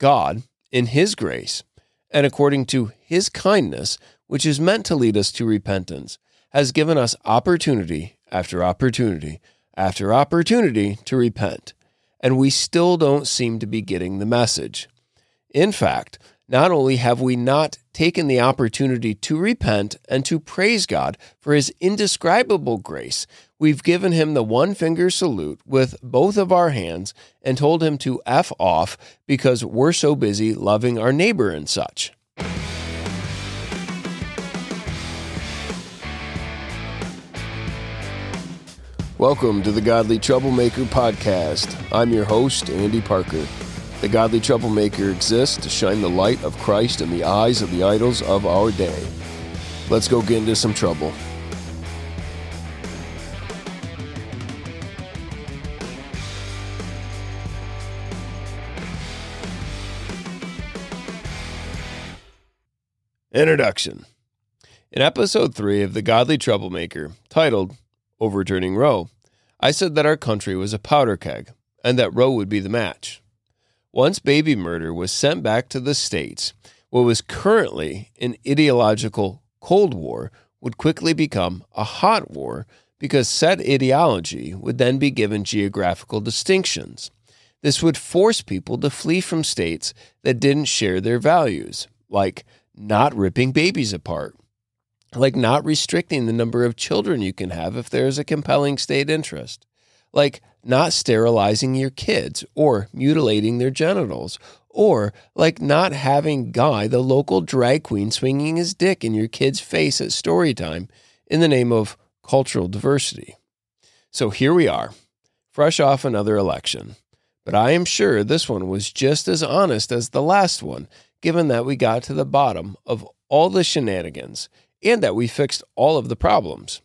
God, in His grace, and according to His kindness, which is meant to lead us to repentance, has given us opportunity after opportunity after opportunity to repent, and we still don't seem to be getting the message. In fact, not only have we not taken the opportunity to repent and to praise God for his indescribable grace, we've given him the one finger salute with both of our hands and told him to F off because we're so busy loving our neighbor and such. Welcome to the Godly Troublemaker Podcast. I'm your host, Andy Parker. The Godly Troublemaker exists to shine the light of Christ in the eyes of the idols of our day. Let's go get into some trouble. Introduction In episode 3 of The Godly Troublemaker, titled Overturning Roe, I said that our country was a powder keg and that Roe would be the match. Once baby murder was sent back to the states, what was currently an ideological Cold War would quickly become a hot war because said ideology would then be given geographical distinctions. This would force people to flee from states that didn't share their values, like not ripping babies apart like not restricting the number of children you can have if there is a compelling state interest, like not sterilizing your kids or mutilating their genitals, or like not having Guy, the local drag queen, swinging his dick in your kid's face at story time in the name of cultural diversity. So here we are, fresh off another election. But I am sure this one was just as honest as the last one, given that we got to the bottom of all the shenanigans and that we fixed all of the problems.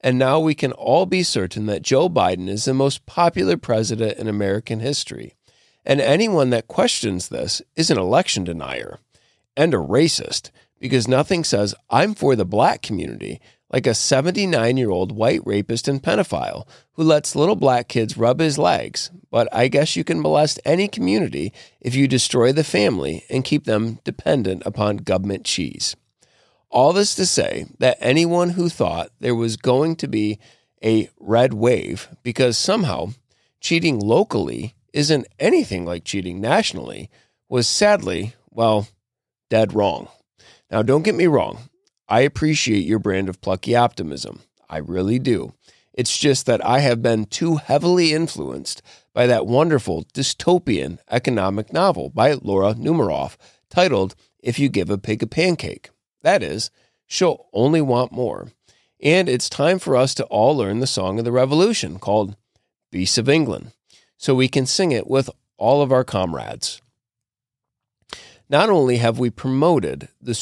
And now we can all be certain that Joe Biden is the most popular president in American history. And anyone that questions this is an election denier and a racist because nothing says, I'm for the black community, like a 79 year old white rapist and pedophile who lets little black kids rub his legs. But I guess you can molest any community if you destroy the family and keep them dependent upon government cheese. All this to say that anyone who thought there was going to be a red wave because somehow cheating locally isn't anything like cheating nationally was sadly, well, dead wrong. Now, don't get me wrong. I appreciate your brand of plucky optimism. I really do. It's just that I have been too heavily influenced by that wonderful dystopian economic novel by Laura Numeroff titled If You Give a Pig a Pancake. That is, she'll only want more. And it's time for us to all learn the song of the revolution called Beasts of England, so we can sing it with all of our comrades. Not only have we promoted the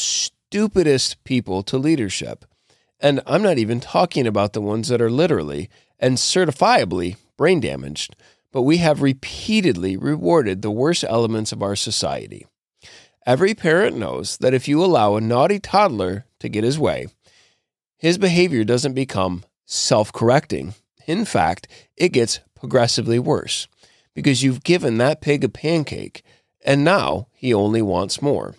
stupidest people to leadership, and I'm not even talking about the ones that are literally and certifiably brain damaged, but we have repeatedly rewarded the worst elements of our society. Every parent knows that if you allow a naughty toddler to get his way, his behavior doesn't become self correcting. In fact, it gets progressively worse because you've given that pig a pancake and now he only wants more.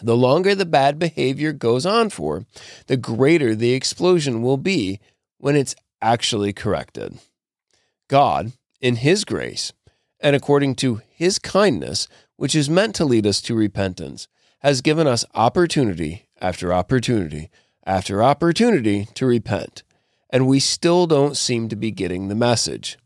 The longer the bad behavior goes on for, the greater the explosion will be when it's actually corrected. God, in His grace, and according to His kindness, which is meant to lead us to repentance, has given us opportunity after opportunity after opportunity to repent, and we still don't seem to be getting the message.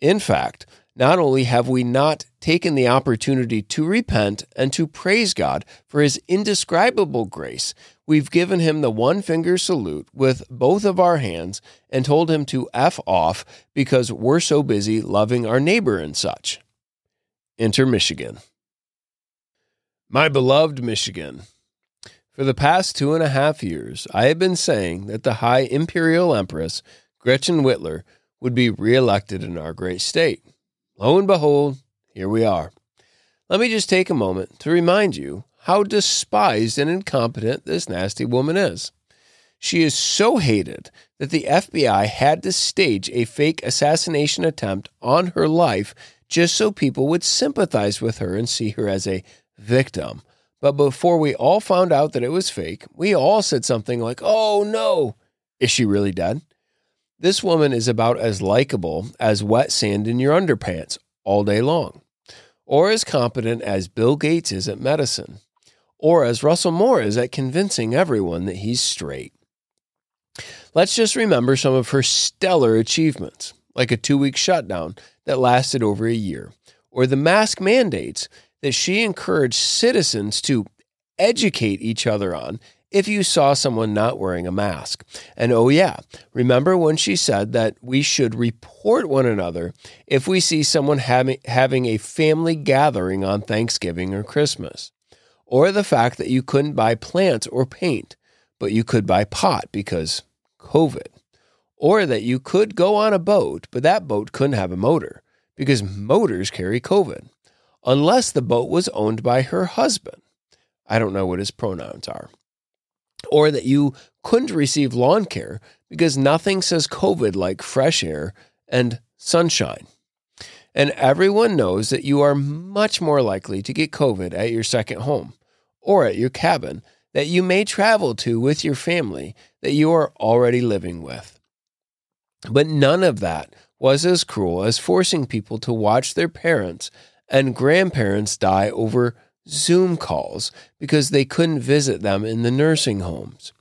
In fact, not only have we not taken the opportunity to repent and to praise God for his indescribable grace, we've given him the one finger salute with both of our hands and told him to F off because we're so busy loving our neighbor and such. Enter Michigan. My beloved Michigan. For the past two and a half years, I have been saying that the High Imperial Empress, Gretchen Whitler, would be reelected in our great state. Lo and behold, here we are. Let me just take a moment to remind you how despised and incompetent this nasty woman is. She is so hated that the FBI had to stage a fake assassination attempt on her life just so people would sympathize with her and see her as a victim. But before we all found out that it was fake, we all said something like, Oh no, is she really dead? This woman is about as likable as wet sand in your underpants all day long, or as competent as Bill Gates is at medicine, or as Russell Moore is at convincing everyone that he's straight. Let's just remember some of her stellar achievements, like a two week shutdown that lasted over a year, or the mask mandates that she encouraged citizens to educate each other on if you saw someone not wearing a mask. And oh, yeah, remember when she said that we should report one another if we see someone having, having a family gathering on Thanksgiving or Christmas? Or the fact that you couldn't buy plants or paint, but you could buy pot because COVID. Or that you could go on a boat, but that boat couldn't have a motor because motors carry COVID, unless the boat was owned by her husband. I don't know what his pronouns are or that you couldn't receive lawn care because nothing says COVID like fresh air and sunshine. And everyone knows that you are much more likely to get COVID at your second home or at your cabin that you may travel to with your family that you are already living with. But none of that was as cruel as forcing people to watch their parents and grandparents die over Zoom calls because they couldn't visit them in the nursing homes.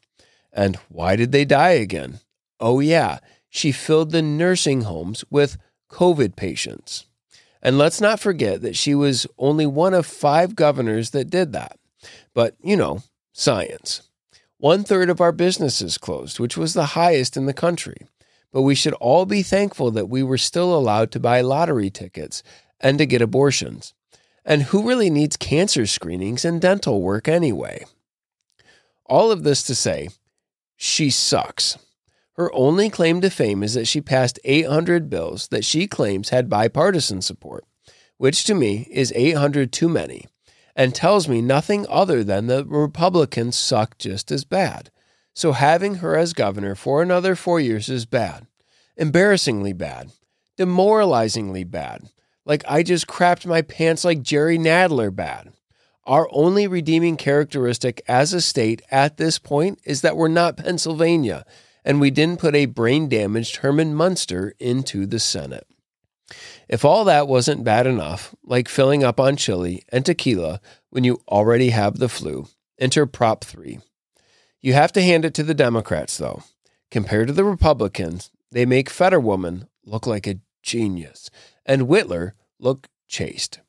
And why did they die again? Oh, yeah, she filled the nursing homes with COVID patients. And let's not forget that she was only one of five governors that did that. But, you know, science. One third of our businesses closed, which was the highest in the country. But we should all be thankful that we were still allowed to buy lottery tickets and to get abortions. And who really needs cancer screenings and dental work anyway? All of this to say, she sucks. Her only claim to fame is that she passed 800 bills that she claims had bipartisan support, which to me is 800 too many, and tells me nothing other than the Republicans suck just as bad. So having her as governor for another four years is bad, embarrassingly bad, demoralizingly bad, like I just crapped my pants like Jerry Nadler bad. Our only redeeming characteristic as a state at this point is that we're not Pennsylvania and we didn't put a brain damaged Herman Munster into the Senate. If all that wasn't bad enough, like filling up on chili and tequila when you already have the flu, enter Prop 3. You have to hand it to the Democrats, though. Compared to the Republicans, they make Fetterwoman look like a genius, and Whitler look chaste.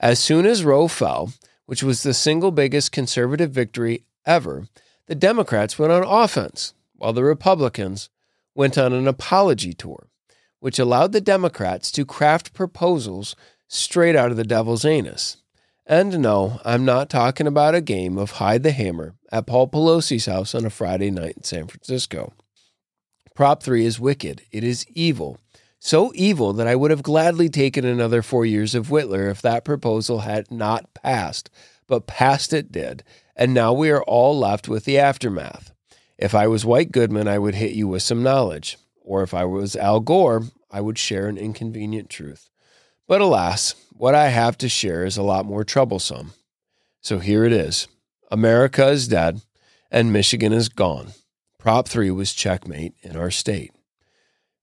As soon as Roe fell, which was the single biggest conservative victory ever, the Democrats went on offense, while the Republicans went on an apology tour, which allowed the Democrats to craft proposals straight out of the devil's anus. And no, I'm not talking about a game of hide the hammer at Paul Pelosi's house on a Friday night in San Francisco. Prop 3 is wicked, it is evil, so evil that I would have gladly taken another four years of Whitler if that proposal had not passed. But passed it did, and now we are all left with the aftermath. If I was White Goodman, I would hit you with some knowledge. Or if I was Al Gore, I would share an inconvenient truth. But alas, what I have to share is a lot more troublesome. So here it is America is dead, and Michigan is gone. Prop 3 was checkmate in our state.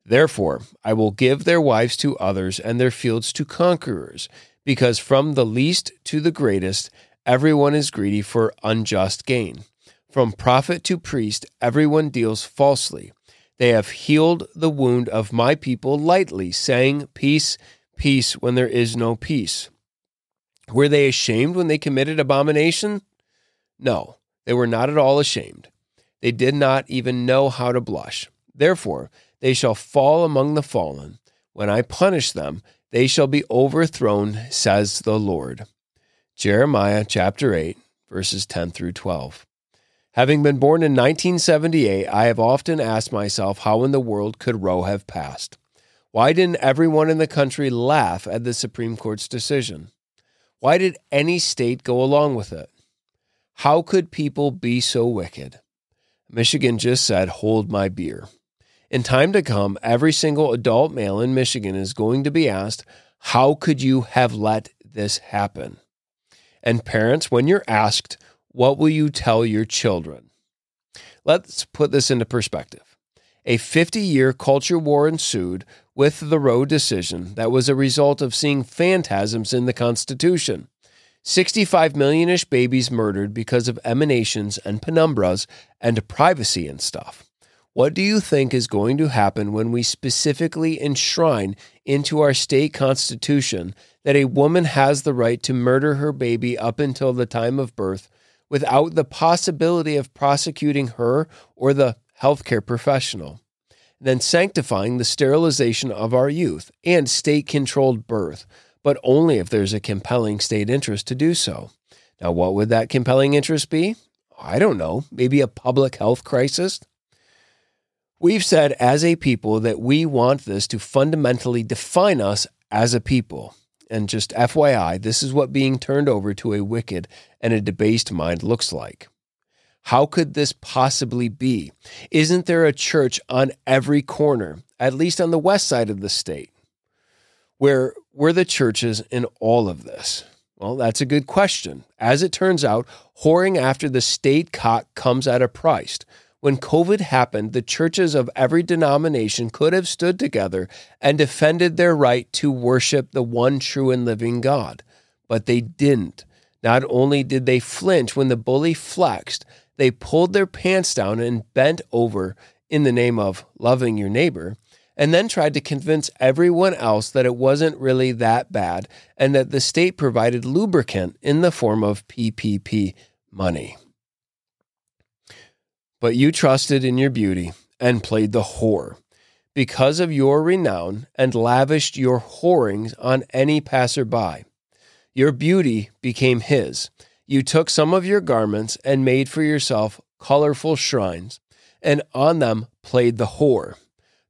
Therefore, I will give their wives to others and their fields to conquerors, because from the least to the greatest, everyone is greedy for unjust gain. From prophet to priest, everyone deals falsely. They have healed the wound of my people lightly, saying, Peace, peace, when there is no peace. Were they ashamed when they committed abomination? No, they were not at all ashamed. They did not even know how to blush. Therefore, they shall fall among the fallen. When I punish them, they shall be overthrown, says the Lord. Jeremiah chapter 8, verses 10 through 12. Having been born in 1978, I have often asked myself how in the world could Roe have passed? Why didn't everyone in the country laugh at the Supreme Court's decision? Why did any state go along with it? How could people be so wicked? Michigan just said, Hold my beer. In time to come, every single adult male in Michigan is going to be asked, How could you have let this happen? And parents, when you're asked, what will you tell your children? Let's put this into perspective. A 50 year culture war ensued with the Roe decision that was a result of seeing phantasms in the Constitution. 65 millionish babies murdered because of emanations and penumbras and privacy and stuff. What do you think is going to happen when we specifically enshrine into our state constitution that a woman has the right to murder her baby up until the time of birth without the possibility of prosecuting her or the healthcare professional? Then sanctifying the sterilization of our youth and state controlled birth but only if there's a compelling state interest to do so. Now, what would that compelling interest be? I don't know. Maybe a public health crisis? We've said as a people that we want this to fundamentally define us as a people. And just FYI, this is what being turned over to a wicked and a debased mind looks like. How could this possibly be? Isn't there a church on every corner, at least on the west side of the state? Where were the churches in all of this? Well, that's a good question. As it turns out, whoring after the state cock comes at a price. When COVID happened, the churches of every denomination could have stood together and defended their right to worship the one true and living God, but they didn't. Not only did they flinch when the bully flexed, they pulled their pants down and bent over in the name of loving your neighbor and then tried to convince everyone else that it wasn't really that bad and that the state provided lubricant in the form of PPP money. But you trusted in your beauty and played the whore because of your renown and lavished your whorings on any passerby. Your beauty became his. You took some of your garments and made for yourself colorful shrines, and on them played the whore.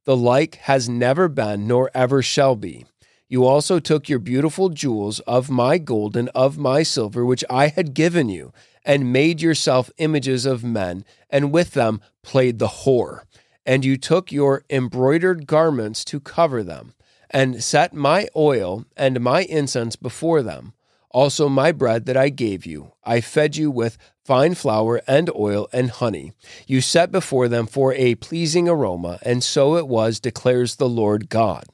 The like has never been, nor ever shall be. You also took your beautiful jewels of my gold and of my silver, which I had given you, and made yourself images of men, and with them played the whore. And you took your embroidered garments to cover them, and set my oil and my incense before them. Also, my bread that I gave you, I fed you with fine flour and oil and honey. You set before them for a pleasing aroma, and so it was, declares the Lord God.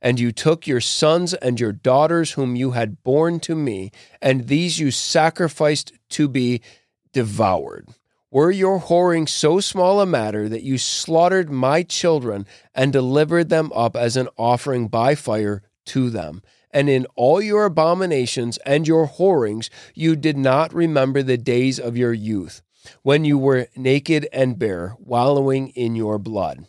And you took your sons and your daughters, whom you had borne to me, and these you sacrificed to be devoured. Were your whoring so small a matter that you slaughtered my children and delivered them up as an offering by fire to them? and in all your abominations and your whorings you did not remember the days of your youth, when you were naked and bare, wallowing in your blood.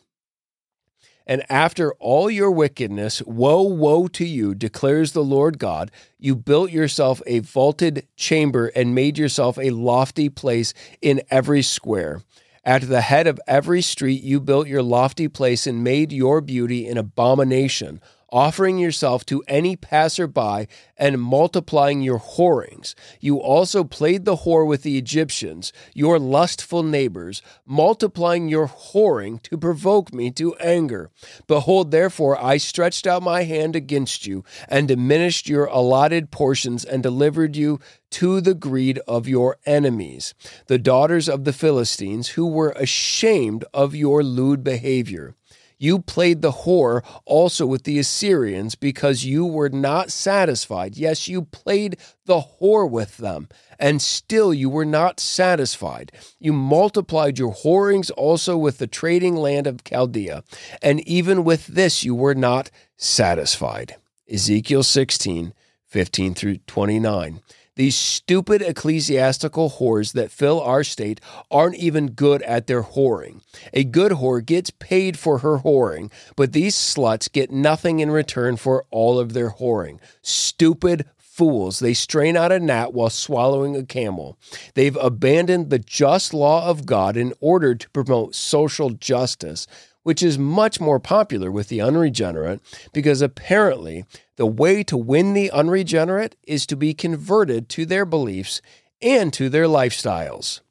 And after all your wickedness, woe, woe to you, declares the Lord God. You built yourself a vaulted chamber and made yourself a lofty place in every square. At the head of every street, you built your lofty place and made your beauty an abomination offering yourself to any passerby and multiplying your whorings. You also played the whore with the Egyptians, your lustful neighbors, multiplying your whoring to provoke me to anger. Behold, therefore, I stretched out my hand against you and diminished your allotted portions and delivered you to the greed of your enemies, the daughters of the Philistines, who were ashamed of your lewd behavior. You played the whore also with the Assyrians because you were not satisfied. Yes, you played the whore with them, and still you were not satisfied. You multiplied your whorings also with the trading land of Chaldea, and even with this you were not satisfied. Ezekiel 16, 15 through 29. These stupid ecclesiastical whores that fill our state aren't even good at their whoring. A good whore gets paid for her whoring, but these sluts get nothing in return for all of their whoring. Stupid fools. They strain out a gnat while swallowing a camel. They've abandoned the just law of God in order to promote social justice, which is much more popular with the unregenerate because apparently the way to win the unregenerate is to be converted to their beliefs and to their lifestyles.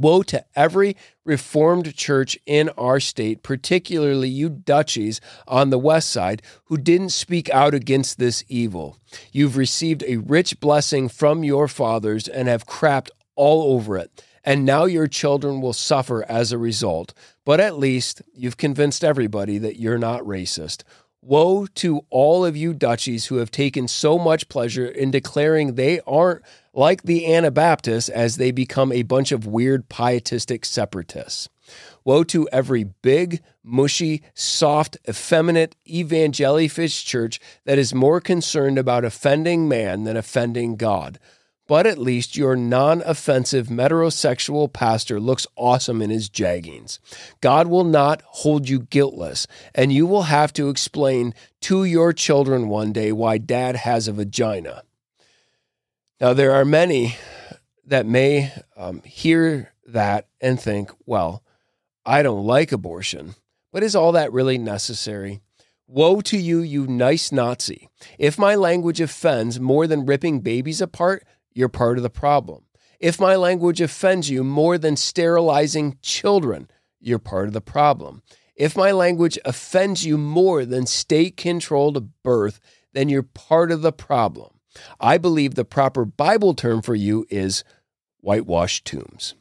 Woe to every Reformed church in our state, particularly you Dutchies on the west side, who didn't speak out against this evil. You've received a rich blessing from your fathers and have crapped all over it, and now your children will suffer as a result. But at least you've convinced everybody that you're not racist. Woe to all of you Dutchies who have taken so much pleasure in declaring they aren't like the Anabaptists as they become a bunch of weird pietistic separatists. Woe to every big, mushy, soft, effeminate evangelifish church that is more concerned about offending man than offending God. But at least your non offensive metrosexual pastor looks awesome in his jeggings. God will not hold you guiltless, and you will have to explain to your children one day why dad has a vagina. Now, there are many that may um, hear that and think, well, I don't like abortion, but is all that really necessary? Woe to you, you nice Nazi. If my language offends more than ripping babies apart, you're part of the problem. If my language offends you more than sterilizing children, you're part of the problem. If my language offends you more than state controlled birth, then you're part of the problem. I believe the proper Bible term for you is whitewashed tombs.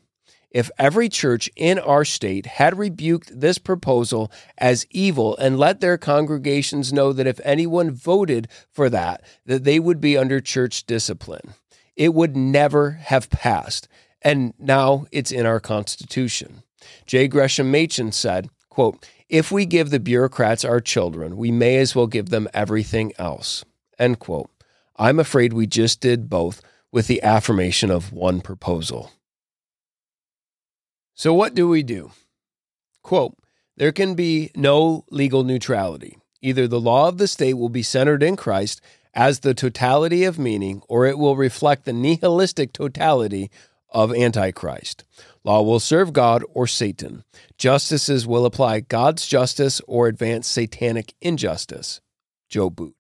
If every church in our state had rebuked this proposal as evil and let their congregations know that if anyone voted for that, that they would be under church discipline, it would never have passed. And now it's in our Constitution. J. Gresham Machen said, quote, if we give the bureaucrats our children, we may as well give them everything else. End quote. I'm afraid we just did both with the affirmation of one proposal. So, what do we do? Quote There can be no legal neutrality. Either the law of the state will be centered in Christ as the totality of meaning, or it will reflect the nihilistic totality of Antichrist. Law will serve God or Satan. Justices will apply God's justice or advance satanic injustice. Joe Boot.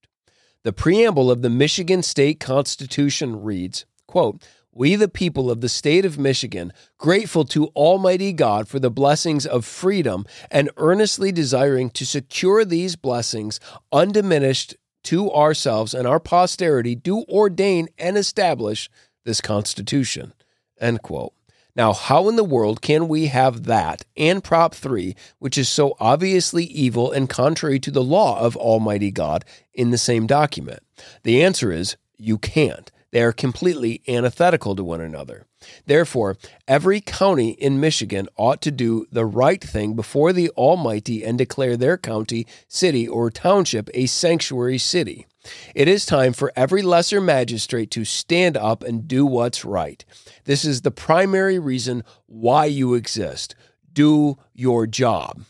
The preamble of the Michigan State Constitution reads, quote, we, the people of the state of Michigan, grateful to Almighty God for the blessings of freedom and earnestly desiring to secure these blessings undiminished to ourselves and our posterity, do ordain and establish this Constitution. End quote. Now, how in the world can we have that and Prop 3, which is so obviously evil and contrary to the law of Almighty God, in the same document? The answer is you can't. They are completely antithetical to one another. Therefore, every county in Michigan ought to do the right thing before the Almighty and declare their county, city, or township a sanctuary city. It is time for every lesser magistrate to stand up and do what's right. This is the primary reason why you exist. Do your job.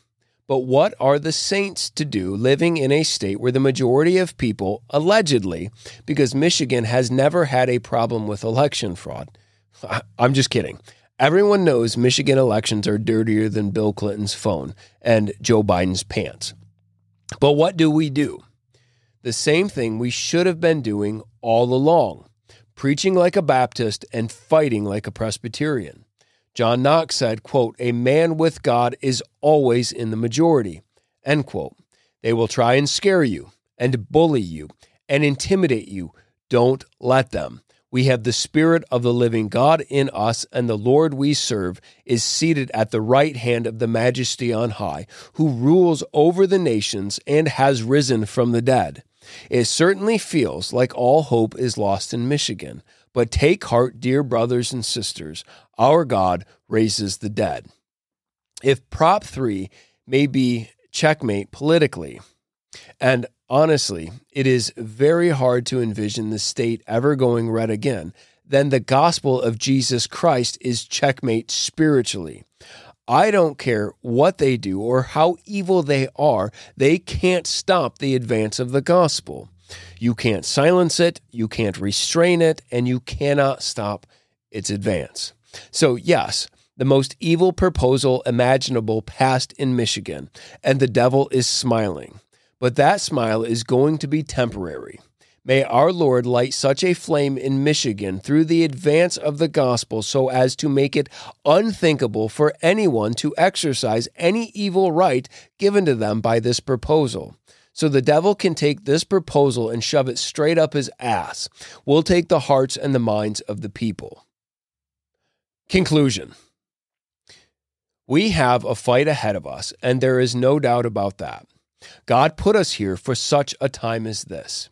But what are the saints to do living in a state where the majority of people, allegedly, because Michigan has never had a problem with election fraud? I'm just kidding. Everyone knows Michigan elections are dirtier than Bill Clinton's phone and Joe Biden's pants. But what do we do? The same thing we should have been doing all along preaching like a Baptist and fighting like a Presbyterian. John Knox said, quote, A man with God is always in the majority. End quote. They will try and scare you and bully you and intimidate you. Don't let them. We have the Spirit of the living God in us, and the Lord we serve is seated at the right hand of the Majesty on high, who rules over the nations and has risen from the dead. It certainly feels like all hope is lost in Michigan, but take heart, dear brothers and sisters. Our God raises the dead. If Prop 3 may be checkmate politically, and honestly, it is very hard to envision the state ever going red again, then the gospel of Jesus Christ is checkmate spiritually. I don't care what they do or how evil they are, they can't stop the advance of the gospel. You can't silence it, you can't restrain it, and you cannot stop its advance. So, yes, the most evil proposal imaginable passed in Michigan, and the devil is smiling. But that smile is going to be temporary. May our Lord light such a flame in Michigan through the advance of the gospel so as to make it unthinkable for anyone to exercise any evil right given to them by this proposal. So the devil can take this proposal and shove it straight up his ass. We'll take the hearts and the minds of the people. Conclusion We have a fight ahead of us, and there is no doubt about that. God put us here for such a time as this.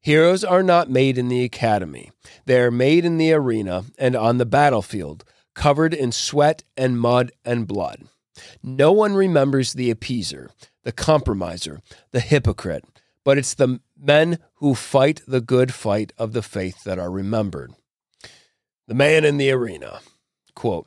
Heroes are not made in the academy, they are made in the arena and on the battlefield, covered in sweat and mud and blood. No one remembers the appeaser, the compromiser, the hypocrite, but it's the men who fight the good fight of the faith that are remembered. The man in the arena. Quote,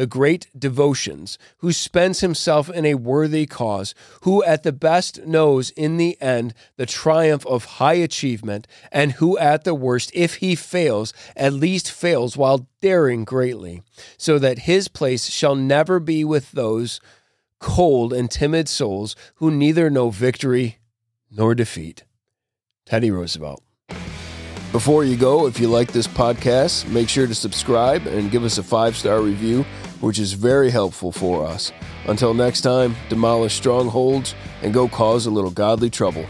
the great devotions, who spends himself in a worthy cause, who at the best knows in the end the triumph of high achievement, and who at the worst, if he fails, at least fails while daring greatly, so that his place shall never be with those cold and timid souls who neither know victory nor defeat. Teddy Roosevelt. Before you go, if you like this podcast, make sure to subscribe and give us a five star review, which is very helpful for us. Until next time, demolish strongholds and go cause a little godly trouble.